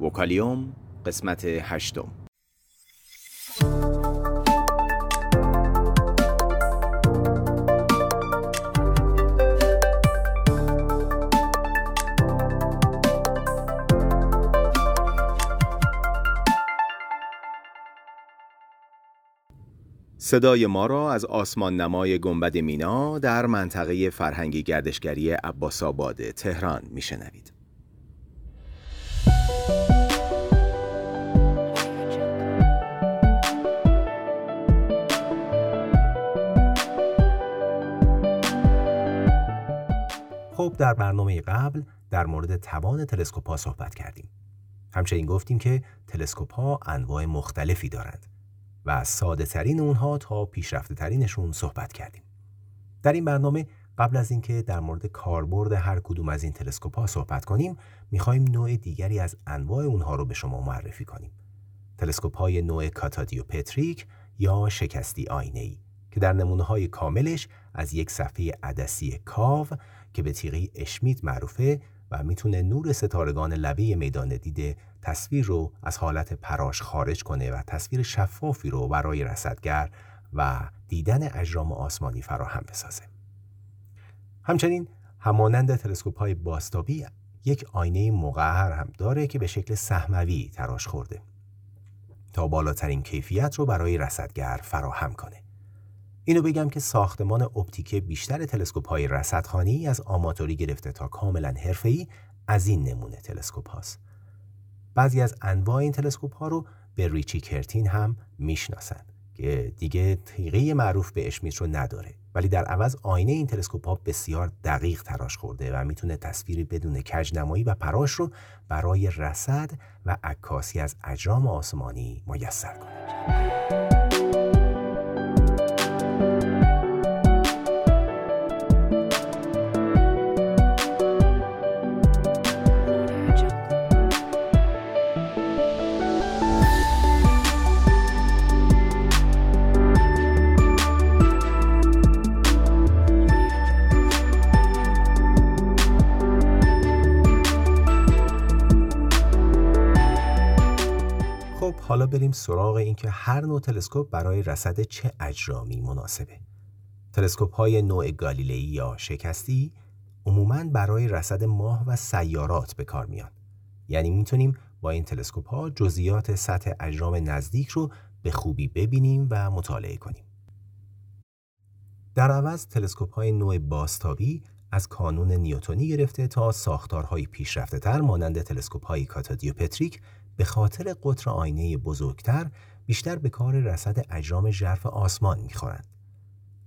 وکالیوم قسمت هشتم صدای ما را از آسمان نمای گنبد مینا در منطقه فرهنگی گردشگری عباس آباد تهران میشنوید. خب در برنامه قبل در مورد توان تلسکوپ ها صحبت کردیم. همچنین گفتیم که تلسکوپ ها انواع مختلفی دارند و از ساده ترین اونها تا پیشرفته ترینشون صحبت کردیم. در این برنامه قبل از اینکه در مورد کاربرد هر کدوم از این تلسکوپ ها صحبت کنیم می‌خوایم نوع دیگری از انواع اونها رو به شما معرفی کنیم. تلسکوپ های نوع کاتادیوپتریک یا شکستی آینه ای که در نمونه های کاملش از یک صفحه عدسی کاو که به تیغه اشمیت معروفه و می‌تونه نور ستارگان لبه میدان دیده تصویر رو از حالت پراش خارج کنه و تصویر شفافی رو برای رصدگر و دیدن اجرام آسمانی فراهم بسازه. همچنین همانند تلسکوپ های باستابی یک آینه مقهر هم داره که به شکل سهموی تراش خورده تا بالاترین کیفیت رو برای رصدگر فراهم کنه. اینو بگم که ساختمان اپتیک بیشتر تلسکوپ های رصدخانی از آماتوری گرفته تا کاملا حرفه‌ای از این نمونه تلسکوپ هاست. بعضی از انواع این تلسکوپ ها رو به ریچی کرتین هم می‌شناسند که دیگه تیغه معروف به اشمیت رو نداره ولی در عوض آینه این تلسکوپ ها بسیار دقیق تراش خورده و می‌تونه تصویری بدون کجنمایی و پراش رو برای رصد و عکاسی از اجرام آسمانی میسر کنه. حالا بریم سراغ اینکه هر نوع تلسکوپ برای رصد چه اجرامی مناسبه. تلسکوپ های نوع گالیلئی یا شکستی عموماً برای رصد ماه و سیارات به کار میان. یعنی می‌تونیم با این تلسکوپ ها جزئیات سطح اجرام نزدیک رو به خوبی ببینیم و مطالعه کنیم. در عوض تلسکوپ های نوع باستابی از کانون نیوتونی گرفته تا ساختارهای پیشرفته تر مانند تلسکوپ های کاتادیوپتریک به خاطر قطر آینه بزرگتر بیشتر به کار رصد اجرام ژرف آسمان می‌خورند.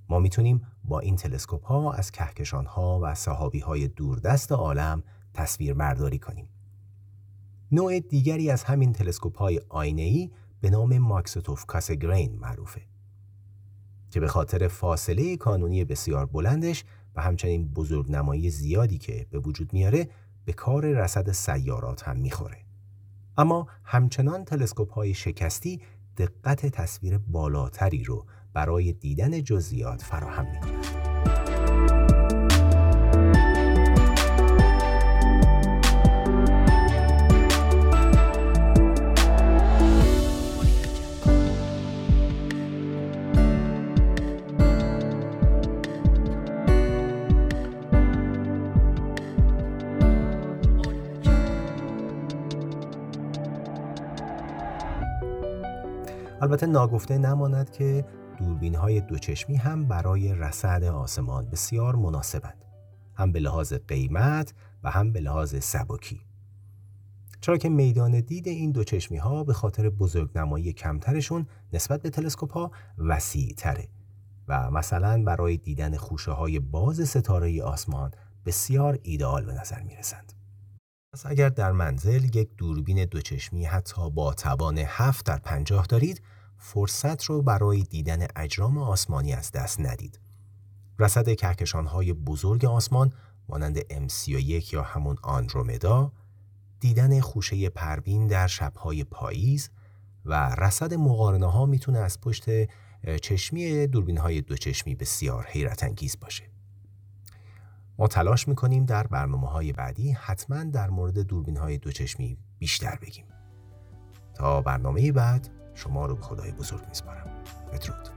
ما می‌تونیم با این تلسکوپ ها از کهکشان ها و صحابی های دوردست عالم تصویر برداری کنیم. نوع دیگری از همین تلسکوپ های آینه ای به نام ماکستوف کاسگرین معروفه که به خاطر فاصله کانونی بسیار بلندش و همچنین بزرگنمایی زیادی که به وجود میاره به کار رصد سیارات هم می‌خوره. اما همچنان تلسکوپ های شکستی دقت تصویر بالاتری رو برای دیدن جزئیات فراهم می‌کنند. البته ناگفته نماند که دوربین های دوچشمی هم برای رصد آسمان بسیار مناسبند هم به لحاظ قیمت و هم به لحاظ سبکی چرا که میدان دید این دوچشمی ها به خاطر بزرگنمایی کمترشون نسبت به تلسکوپ ها وسیع تره و مثلا برای دیدن خوشه های باز ستاره آسمان بسیار ایدئال به نظر می رسند. پس اگر در منزل یک دوربین دوچشمی حتی با توان 7 در 50 دارید فرصت رو برای دیدن اجرام آسمانی از دست ندید. رصد کهکشانهای بزرگ آسمان مانند M31 یا همون آندرومدا، دیدن خوشه پروین در شبهای پاییز و رصد مقارنه ها می‌تونه از پشت چشمی دوربین های دوچشمی بسیار حیرت انگیز باشه. ما تلاش می‌کنیم در برنامه های بعدی حتما در مورد دوربین های دوچشمی بیشتر بگیم. تا برنامه بعد شما رو به خدای بزرگ میسپارم. بدرود.